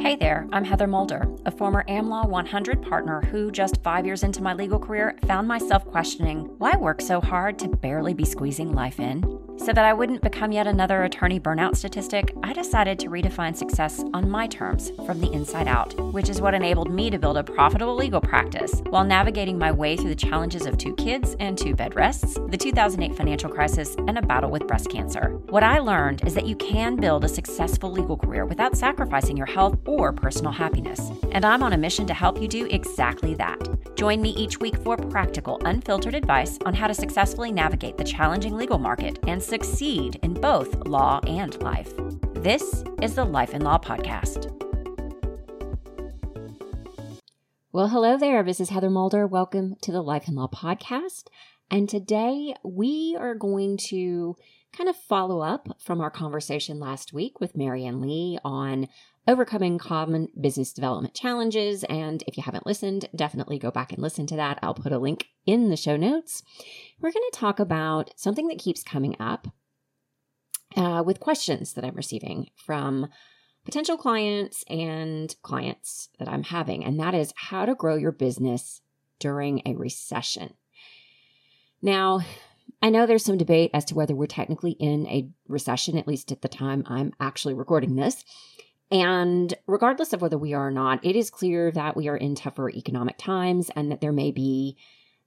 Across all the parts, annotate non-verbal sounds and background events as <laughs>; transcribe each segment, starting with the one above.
Hey there, I'm Heather Moulder, a former AmLaw 100 partner who, just five years into my legal career, found myself questioning why work so hard to barely be squeezing life in? So that I wouldn't become yet another attorney burnout statistic, I decided to redefine success on my terms from the inside out, which is what enabled me to build a profitable legal practice while navigating my way through the challenges of two kids and two bed rests, the 2008 financial crisis, and a battle with breast cancer. What I learned is that you can build a successful legal career without sacrificing your health or personal happiness. And I'm on a mission to help you do exactly that. Join me each week for practical, unfiltered advice on how to successfully navigate the challenging legal market and succeed in both law and life. This is the Life and Law Podcast. Well, hello there. This is Heather Moulder. Welcome to the Life and Law Podcast. And today we are going to kind of follow up from our conversation last week with Marianne Lee on overcoming common business development challenges. And if you haven't listened, definitely go back and listen to that. I'll put a link in the show notes. We're going to talk about something that keeps coming up uh, with questions that I'm receiving from potential clients and clients that I'm having, and that is how to grow your business during a recession. Now, I know there's some debate as to whether we're technically in a recession, at least at the time I'm actually recording this. And regardless of whether we are or not, it is clear that we are in tougher economic times and that there may be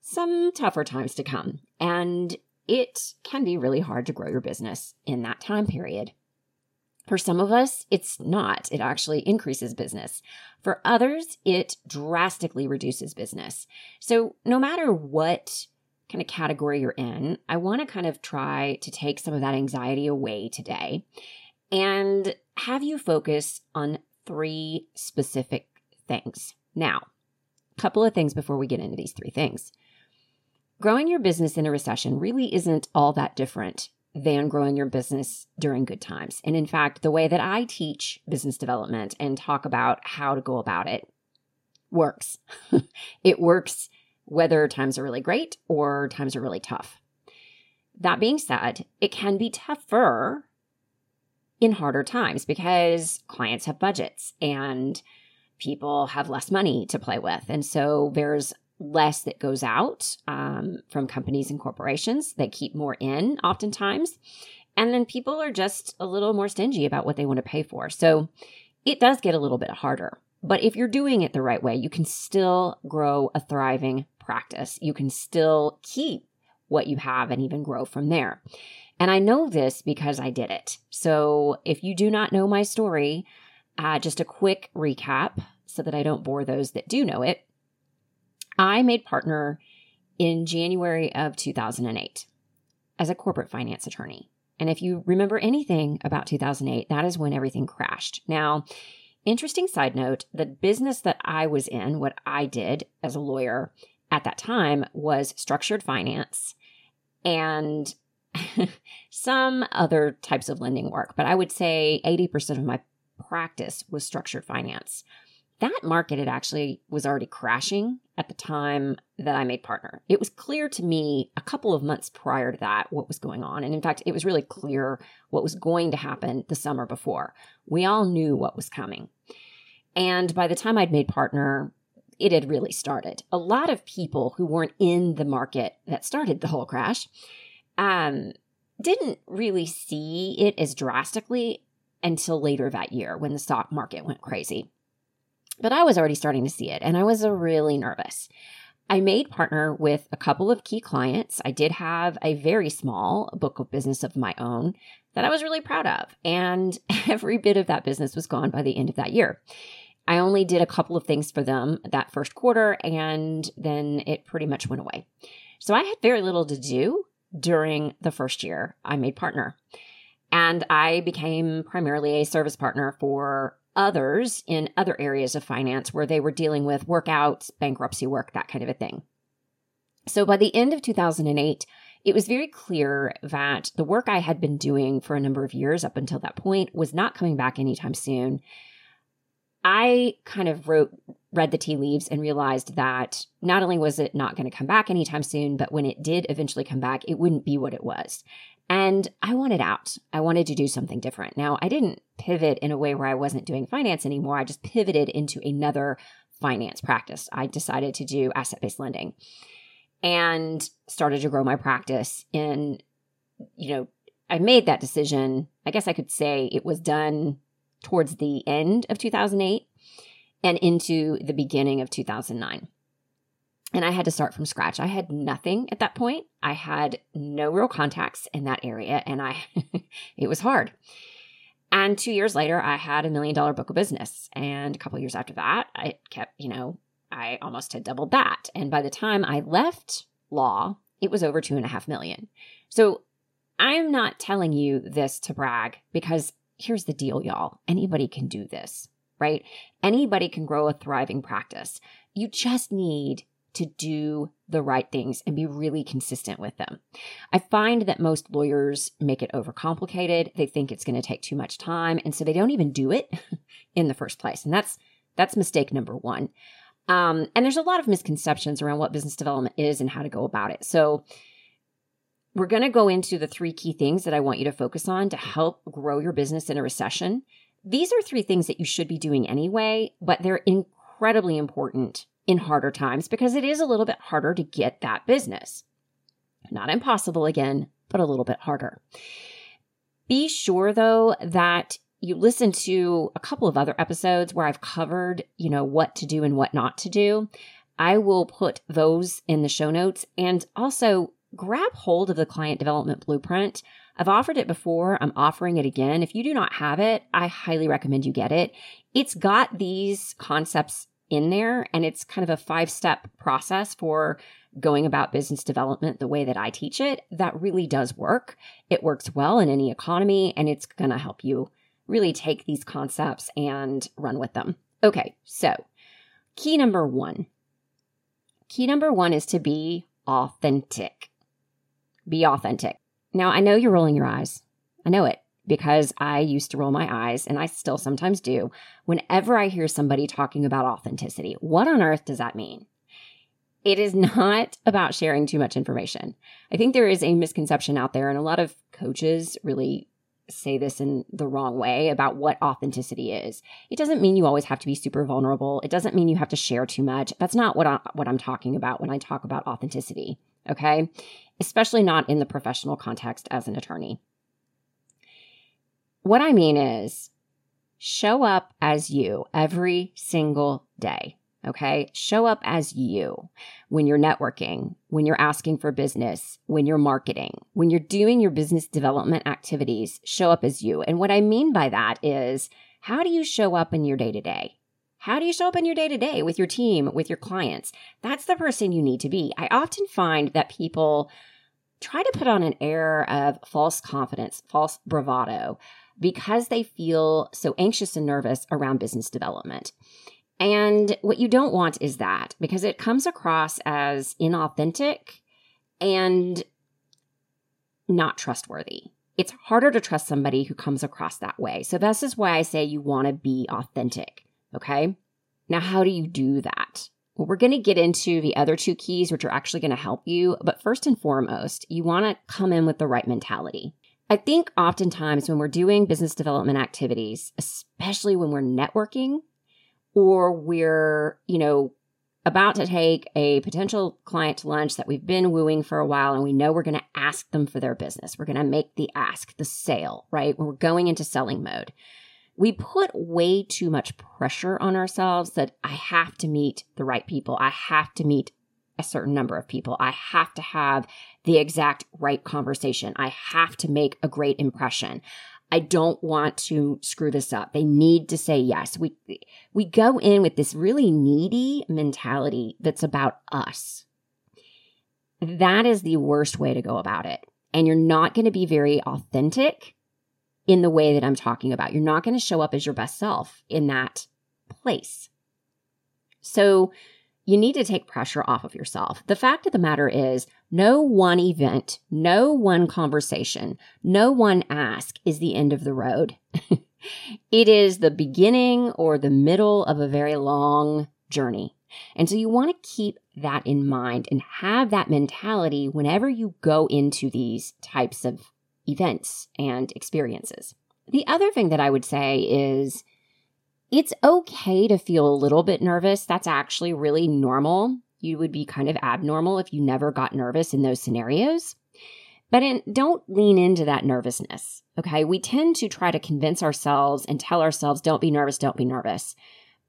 some tougher times to come. And it can be really hard to grow your business in that time period. For some of us, it's not. It actually increases business. For others, it drastically reduces business. So, no matter what kind of category you're in, I want to kind of try to take some of that anxiety away today and have you focus on three specific things. Now, a couple of things before we get into these three things. Growing your business in a recession really isn't all that different than growing your business during good times. And in fact, the way that I teach business development and talk about how to go about it works. <laughs> it works whether times are really great or times are really tough. That being said, it can be tougher in harder times because clients have budgets and people have less money to play with. And so there's less that goes out um, from companies and corporations. They keep more in oftentimes. And then people are just a little more stingy about what they want to pay for. So it does get a little bit harder. But if you're doing it the right way, you can still grow a thriving practice. You can still keep what you have and even grow from there. And I know this because I did it. So if you do not know my story, uh, just a quick recap so that I don't bore those that do know it. I made partner in January of 2008 as a corporate finance attorney. And if you remember anything about 2008, that is when everything crashed. Now, interesting side note the business that I was in, what I did as a lawyer at that time was structured finance. And <laughs> some other types of lending work, but I would say 80% of my practice was structured finance. That market it actually was already crashing at the time that I made partner. It was clear to me a couple of months prior to that what was going on. And in fact, it was really clear what was going to happen the summer before. We all knew what was coming. And by the time I'd made partner, it had really started. A lot of people who weren't in the market that started the whole crash um, didn't really see it as drastically until later that year when the stock market went crazy. But I was already starting to see it and I was really nervous. I made partner with a couple of key clients. I did have a very small book of business of my own that I was really proud of. And <laughs> every bit of that business was gone by the end of that year. I only did a couple of things for them that first quarter and then it pretty much went away. So I had very little to do during the first year I made partner. And I became primarily a service partner for others in other areas of finance where they were dealing with workouts, bankruptcy work, that kind of a thing. So by the end of 2008, it was very clear that the work I had been doing for a number of years up until that point was not coming back anytime soon. I kind of wrote, read the tea leaves and realized that not only was it not going to come back anytime soon, but when it did eventually come back, it wouldn't be what it was. And I wanted out. I wanted to do something different. Now, I didn't pivot in a way where I wasn't doing finance anymore. I just pivoted into another finance practice. I decided to do asset based lending and started to grow my practice in, you know, I made that decision. I guess I could say it was done towards the end of 2008 and into the beginning of 2009 and I had to start from scratch. I had nothing at that point. I had no real contacts in that area and I <laughs> it was hard. And 2 years later I had a million dollar book of business and a couple years after that I kept, you know, I almost had doubled that. And by the time I left law, it was over two and a half million. So I'm not telling you this to brag because here's the deal, y'all. Anybody can do this, right? Anybody can grow a thriving practice. You just need to do the right things and be really consistent with them. I find that most lawyers make it overcomplicated. They think it's going to take too much time and so they don't even do it <laughs> in the first place. And that's that's mistake number 1. Um, and there's a lot of misconceptions around what business development is and how to go about it. So we're going to go into the three key things that I want you to focus on to help grow your business in a recession. These are three things that you should be doing anyway, but they're incredibly important in harder times because it is a little bit harder to get that business. Not impossible again, but a little bit harder. Be sure though that you listen to a couple of other episodes where I've covered, you know, what to do and what not to do. I will put those in the show notes and also grab hold of the client development blueprint. I've offered it before. I'm offering it again. If you do not have it, I highly recommend you get it. It's got these concepts in there. And it's kind of a five step process for going about business development the way that I teach it. That really does work. It works well in any economy and it's going to help you really take these concepts and run with them. Okay, so key number one. Key number one is to be authentic. Be authentic. Now, I know you're rolling your eyes. I know it because I used to roll my eyes, and I still sometimes do, whenever I hear somebody talking about authenticity. What on earth does that mean? It is <laughs> not about sharing too much information. I think there is a misconception out there, and a lot of coaches really say this in the wrong way about what authenticity is. It doesn't mean you always have to be super vulnerable. It doesn't mean you have to share too much. That's not what I, what I'm talking about when I talk about authenticity, okay? Especially not in the professional context as an attorney. What I mean is show up as you every single day. Okay. Show up as you when you're networking, when you're asking for business, when you're marketing, when you're doing your business development activities, show up as you. And what I mean by that is how do you show up in your day to day? How do you show up in your day to day with your team, with your clients? That's the person you need to be. I often find that people try to put on an air of false confidence, false bravado because they feel so anxious and nervous around business development. And what you don't want is that because it comes across as inauthentic and not trustworthy. It's harder to trust somebody who comes across that way. So, this is why I say you want to be authentic. Okay. Now, how do you do that? Well, we're going to get into the other two keys, which are actually going to help you. But first and foremost, you want to come in with the right mentality. I think oftentimes when we're doing business development activities, especially when we're networking or we're, you know, about to take a potential client to lunch that we've been wooing for a while and we know we're going to ask them for their business. We're going to make the ask, the sale, right? We're going into selling mode. We put way too much pressure on ourselves that I have to meet the right people. I have to meet a certain number of people. I have to have the exact right conversation. I have to make a great impression. I don't want to screw this up. They need to say yes. We we go in with this really needy mentality that's about us. That is the worst way to go about it. And you're not going to be very authentic in the way that I'm talking about. You're not going to show up as your best self in that place. So you need to take pressure off of yourself. The fact of the matter is, no one event, no one conversation, no one ask is the end of the road. <laughs> it is the beginning or the middle of a very long journey. And so you want to keep that in mind and have that mentality whenever you go into these types of events and experiences. The other thing that I would say is it's okay to feel a little bit nervous. That's actually really normal. You would be kind of abnormal if you never got nervous in those scenarios. But in, don't lean into that nervousness. Okay. We tend to try to convince ourselves and tell ourselves, don't be nervous, don't be nervous,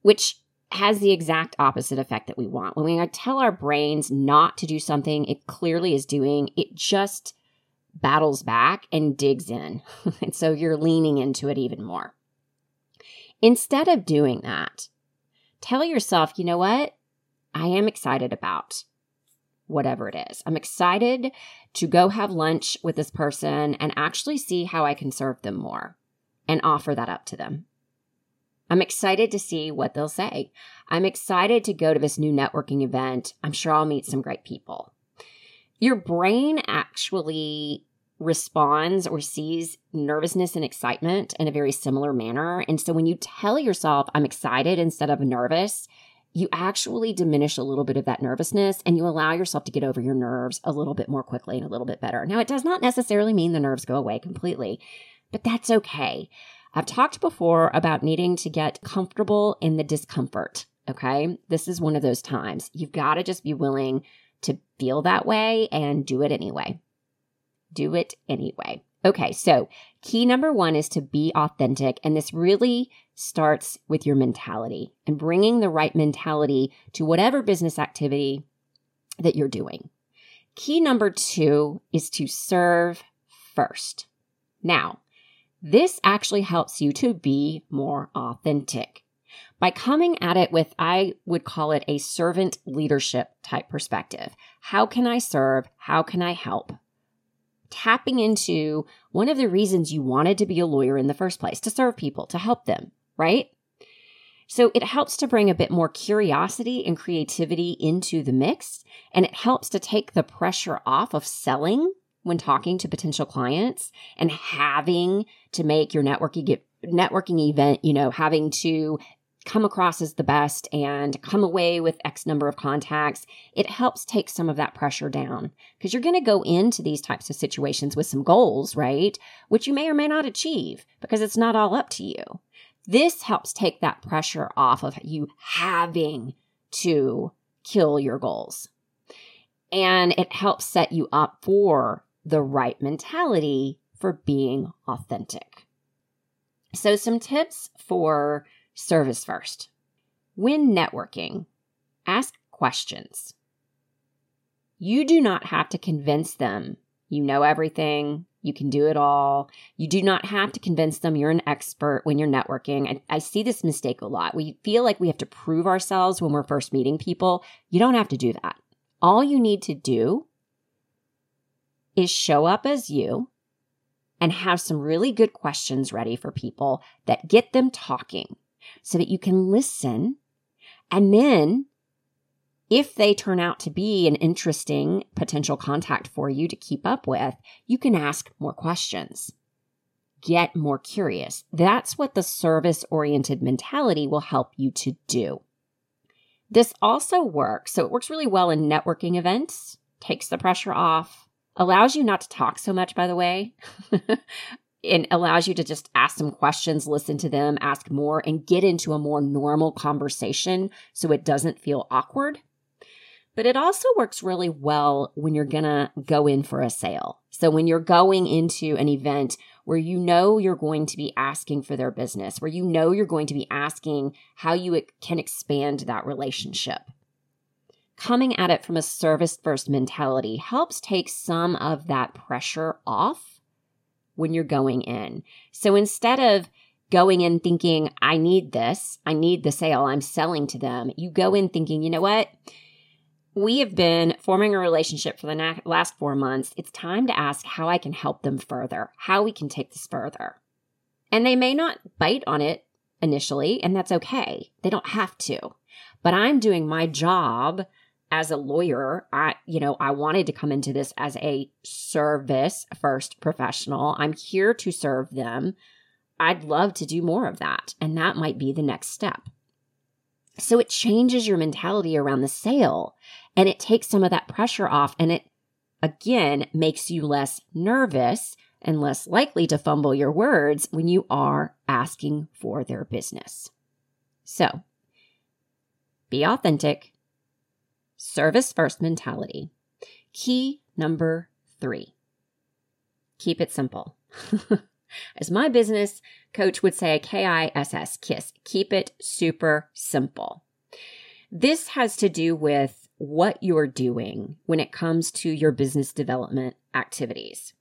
which has the exact opposite effect that we want. When we tell our brains not to do something it clearly is doing, it just battles back and digs in. <laughs> and so you're leaning into it even more. Instead of doing that, tell yourself, you know what? I am excited about whatever it is. I'm excited to go have lunch with this person and actually see how I can serve them more and offer that up to them. I'm excited to see what they'll say. I'm excited to go to this new networking event. I'm sure I'll meet some great people. Your brain actually responds or sees nervousness and excitement in a very similar manner. And so when you tell yourself, I'm excited instead of nervous, you actually diminish a little bit of that nervousness and you allow yourself to get over your nerves a little bit more quickly and a little bit better. Now, it does not necessarily mean the nerves go away completely, but that's okay. I've talked before about needing to get comfortable in the discomfort. Okay. This is one of those times. You've got to just be willing to feel that way and do it anyway. Do it anyway. Okay, so key number one is to be authentic. And this really starts with your mentality and bringing the right mentality to whatever business activity that you're doing. Key number two is to serve first. Now, this actually helps you to be more authentic by coming at it with, I would call it a servant leadership type perspective. How can I serve? How can I help? tapping into one of the reasons you wanted to be a lawyer in the first place to serve people, to help them, right? So it helps to bring a bit more curiosity and creativity into the mix, and it helps to take the pressure off of selling when talking to potential clients and having to make your networking networking event, you know, having to come across as the best and come away with X number of contacts, it helps take some of that pressure down because you're going to go into these types of situations with some goals, right? Which you may or may not achieve because it's not all up to you. This helps take that pressure off of you having to kill your goals. And it helps set you up for the right mentality for being authentic. So, some tips for service first. When networking, ask questions. You do not have to convince them you know everything, you can do it all. You do not have to convince them you're an expert when you're networking. I, I see this mistake a lot. We feel like we have to prove ourselves when we're first meeting people. You don't have to do that. All you need to do is show up as you and have some really good questions ready for people that get them talking so that you can listen. And then if they turn out to be an interesting potential contact for you to keep up with, you can ask more questions. Get more curious. That's what the service oriented mentality will help you to do. This also works. So it works really well in networking events, takes the pressure off, allows you not to talk so much, by the way. <laughs> it allows you to just ask some questions, listen to them, ask more, and get into a more normal conversation so it doesn't feel awkward. But it also works really well when you're going to go in for a sale. So when you're going into an event where you know you're going to be asking for their business, where you know you're going to be asking how you can expand that relationship. Coming at it from a service first mentality helps take some of that pressure off when you're going in. So instead of going in thinking, I need this, I need the sale, I'm selling to them, you go in thinking, you know what? We have been forming a relationship for the na- last four months. It's time to ask how I can help them further, how we can take this further. And they may not bite on it initially, and that's okay. They don't have to. But I'm doing my job as a lawyer, I, you know, I wanted to come into this as a service first professional. I'm here to serve them. I'd love to do more of that. And that might be the next step. So it changes your mentality around the sale and it takes some of that pressure off and it again makes you less nervous and less likely to fumble your words when you are asking for their business. So, be authentic, service first mentality. Key number three keep it simple. <laughs> As my business coach would say, K I S S, KISS, keep it super simple. This has to do with what you're doing when it comes to your business development activities.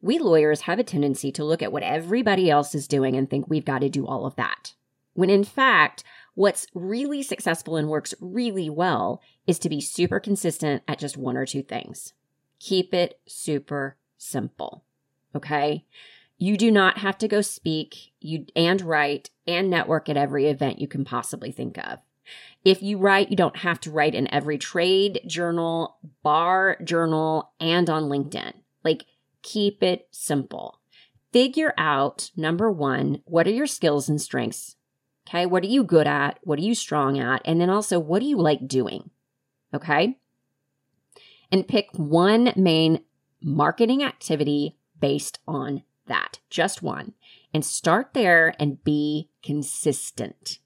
We lawyers have a tendency to look at what everybody else is doing and think we've got to do all of that. When in fact, what's really successful and works really well is to be super consistent at just one or two things. Keep it super simple. Okay. You do not have to go speak you and write and network at every event you can possibly think of. If you write, you don't have to write in every trade journal, bar journal, and on LinkedIn. Like, keep it simple. Figure out number one, what are your skills and strengths? Okay. What are you good at? What are you strong at? And then also, what do you like doing? Okay. And pick one main marketing activity based on that, just one, and start there and be consistent.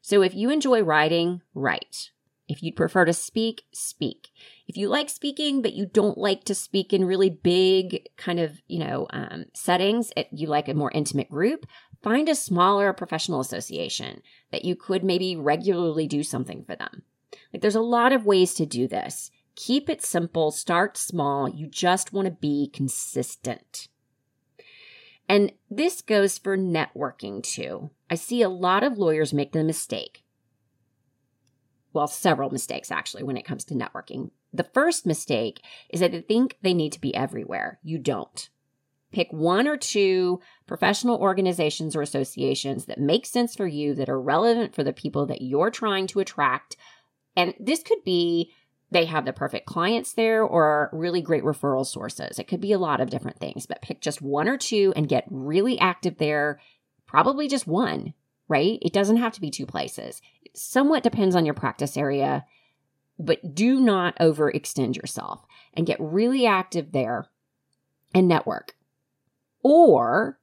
So if you enjoy writing, write. If you'd prefer to speak, speak. If you like speaking, but you don't like to speak in really big kind of, you know, um, settings, it, you like a more intimate group, find a smaller professional association that you could maybe regularly do something for them. Like there's a lot of ways to do this. Keep it simple, start small. You just want to be consistent. And this goes for networking too. I see a lot of lawyers make the mistake. Well, several mistakes actually when it comes to networking. The first mistake is that they think they need to be everywhere. You don't. Pick one or two professional organizations or associations that make sense for you, that are relevant for the people that you're trying to attract. And this could be they have the perfect clients there or really great referral sources. It could be a lot of different things, but pick just one or two and get really active there. Probably just one, right? It doesn't have to be two places. Somewhat depends on your practice area, but do not overextend yourself and get really active there and network. Or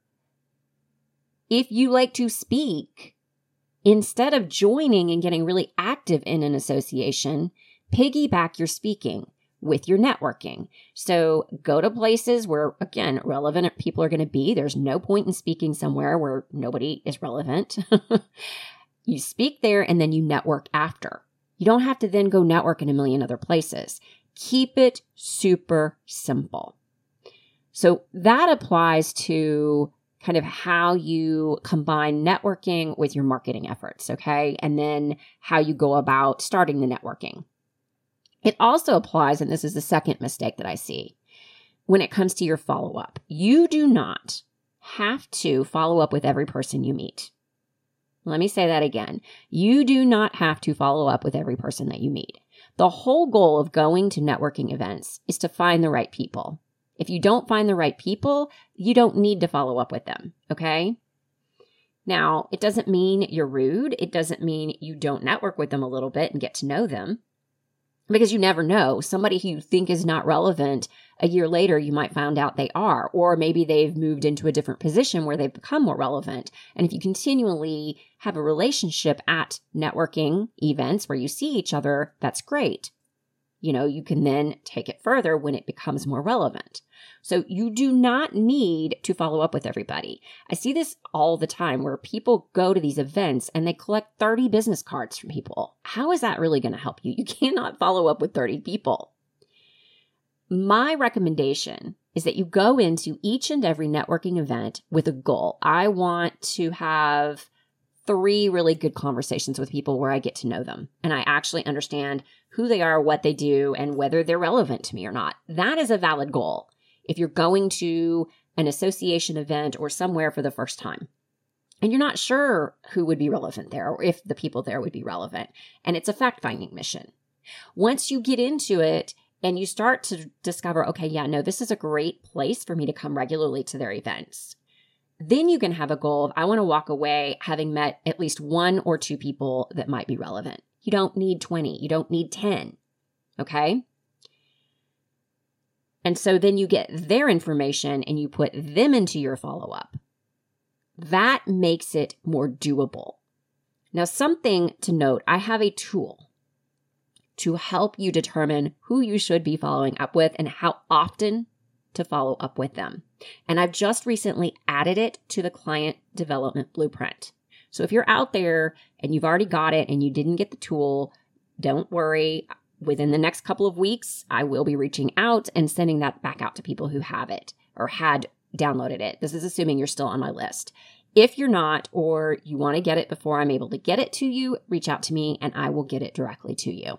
if you like to speak, instead of joining and getting really active in an association, piggyback your speaking with your networking. So go to places where, again, relevant people are going to be. There's no point in speaking somewhere where nobody is relevant. <laughs> you speak there and then you network after. You don't have to then go network in a million other places. Keep it super simple. So that applies to kind of how you combine networking with your marketing efforts. Okay. And then how you go about starting the networking. It also applies, and this is the second mistake that I see when it comes to your follow up. You do not have to follow up with every person you meet. Let me say that again. You do not have to follow up with every person that you meet. The whole goal of going to networking events is to find the right people. If you don't find the right people, you don't need to follow up with them. Okay. Now, it doesn't mean you're rude. It doesn't mean you don't network with them a little bit and get to know them because you never know. Somebody who you think is not relevant, a year later, you might find out they are, or maybe they've moved into a different position where they've become more relevant. And if you continually have a relationship at networking events where you see each other, that's great you know, you can then take it further when it becomes more relevant. So you do not need to follow up with everybody. I see this all the time where people go to these events and they collect 30 business cards from people. How is that really going to help you? You <laughs> cannot follow up with 30 people. My recommendation is that you go into each and every networking event with a goal. I want to have three really good conversations with people where I get to know them and I actually understand who they are, what they do, and whether they're relevant to me or not. That is a valid goal if you're going to an association event or somewhere for the first time. And you're not sure who would be relevant there or if the people there would be relevant. And it's a fact finding mission. Once you get into it and you start to discover, okay, yeah, no, this is a great place for me to come regularly to their events. Then you can have a goal of, I want to walk away having met at least one or two people that might be relevant. You don't need 20, you don't need 10. Okay? And so then you get their information and you put them into your follow up. That makes it more doable. Now, something to note I have a tool to help you determine who you should be following up with and how often to follow up with them. And I've just recently added it to the client development blueprint. So if you're out there and you've already got it and you didn't get the tool, don't worry. Within the next couple of weeks, I will be reaching out and sending that back out to people who have it or had downloaded it. This is assuming you're still on my list. If you're not, or you want to get it before I'm able to get it to you, reach out to me and I will get it directly to you.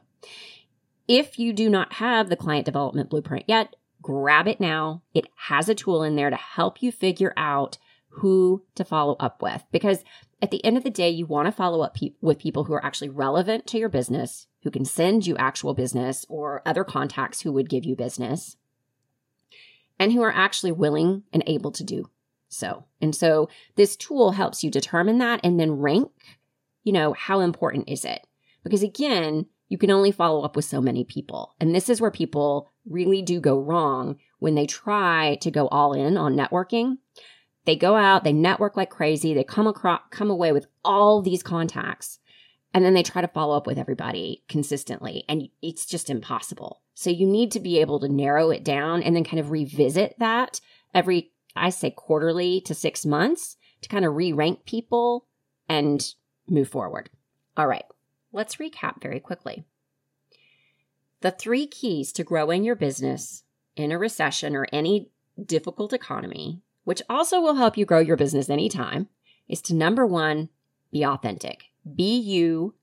If you do not have the client development blueprint yet, grab it now. It has a tool in there to help you figure out who to follow up with because at the end of the day, you want to follow up pe- with people who are actually relevant to your business, who can send you actual business or other contacts who would give you business, and who are actually willing and able to do so. And so this tool helps you determine that and then rank, you know, how important is it? Because again, you can only follow up with so many people. And this is where people really do go wrong when they try to go all in on networking. They go out, they network like crazy, they come across come away with all these contacts, and then they try to follow up with everybody consistently, and it's just impossible. So you need to be able to narrow it down and then kind of revisit that every I say quarterly to 6 months to kind of re-rank people and move forward. All right. Let's recap very quickly. The three keys to growing your business in a recession or any difficult economy, which also will help you grow your business anytime, is to number one, be authentic. Be you.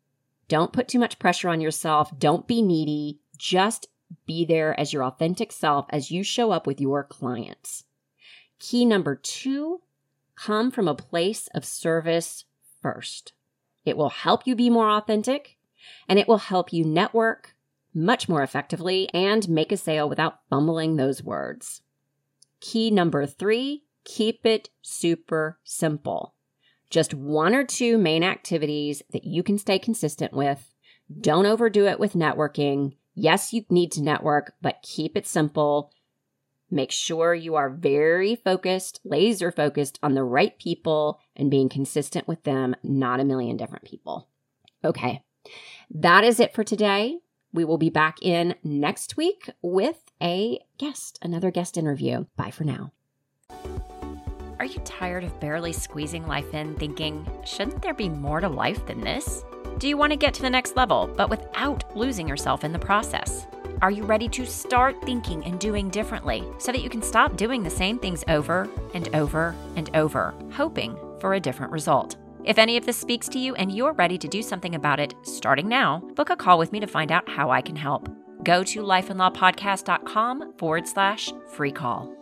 Don't put too much pressure on yourself. Don't be needy. Just be there as your authentic self as you show up with your clients. Key number two, come from a place of service first. It will help you be more authentic and it will help you network much more effectively and make a sale without fumbling those words. Key number three, keep it super simple. Just one or two main activities that you can stay consistent with. Don't overdo it with networking. Yes, you need to network, but keep it simple. Make sure you are very focused, laser focused on the right people and being consistent with them, not a million different people. Okay, that is it for today. We will be back in next week with a guest, another guest interview. Bye for now. Are you tired of barely squeezing life in, thinking, shouldn't there be more to life than this? Do you want to get to the next level, but without losing yourself in the process? Are you ready to start thinking and doing differently so that you can stop doing the same things over and over and over, hoping for a different result? If any of this speaks to you and you're ready to do something about it starting now, book a call with me to find out how I can help. Go to lifeandlawpodcast.com forward slash free call.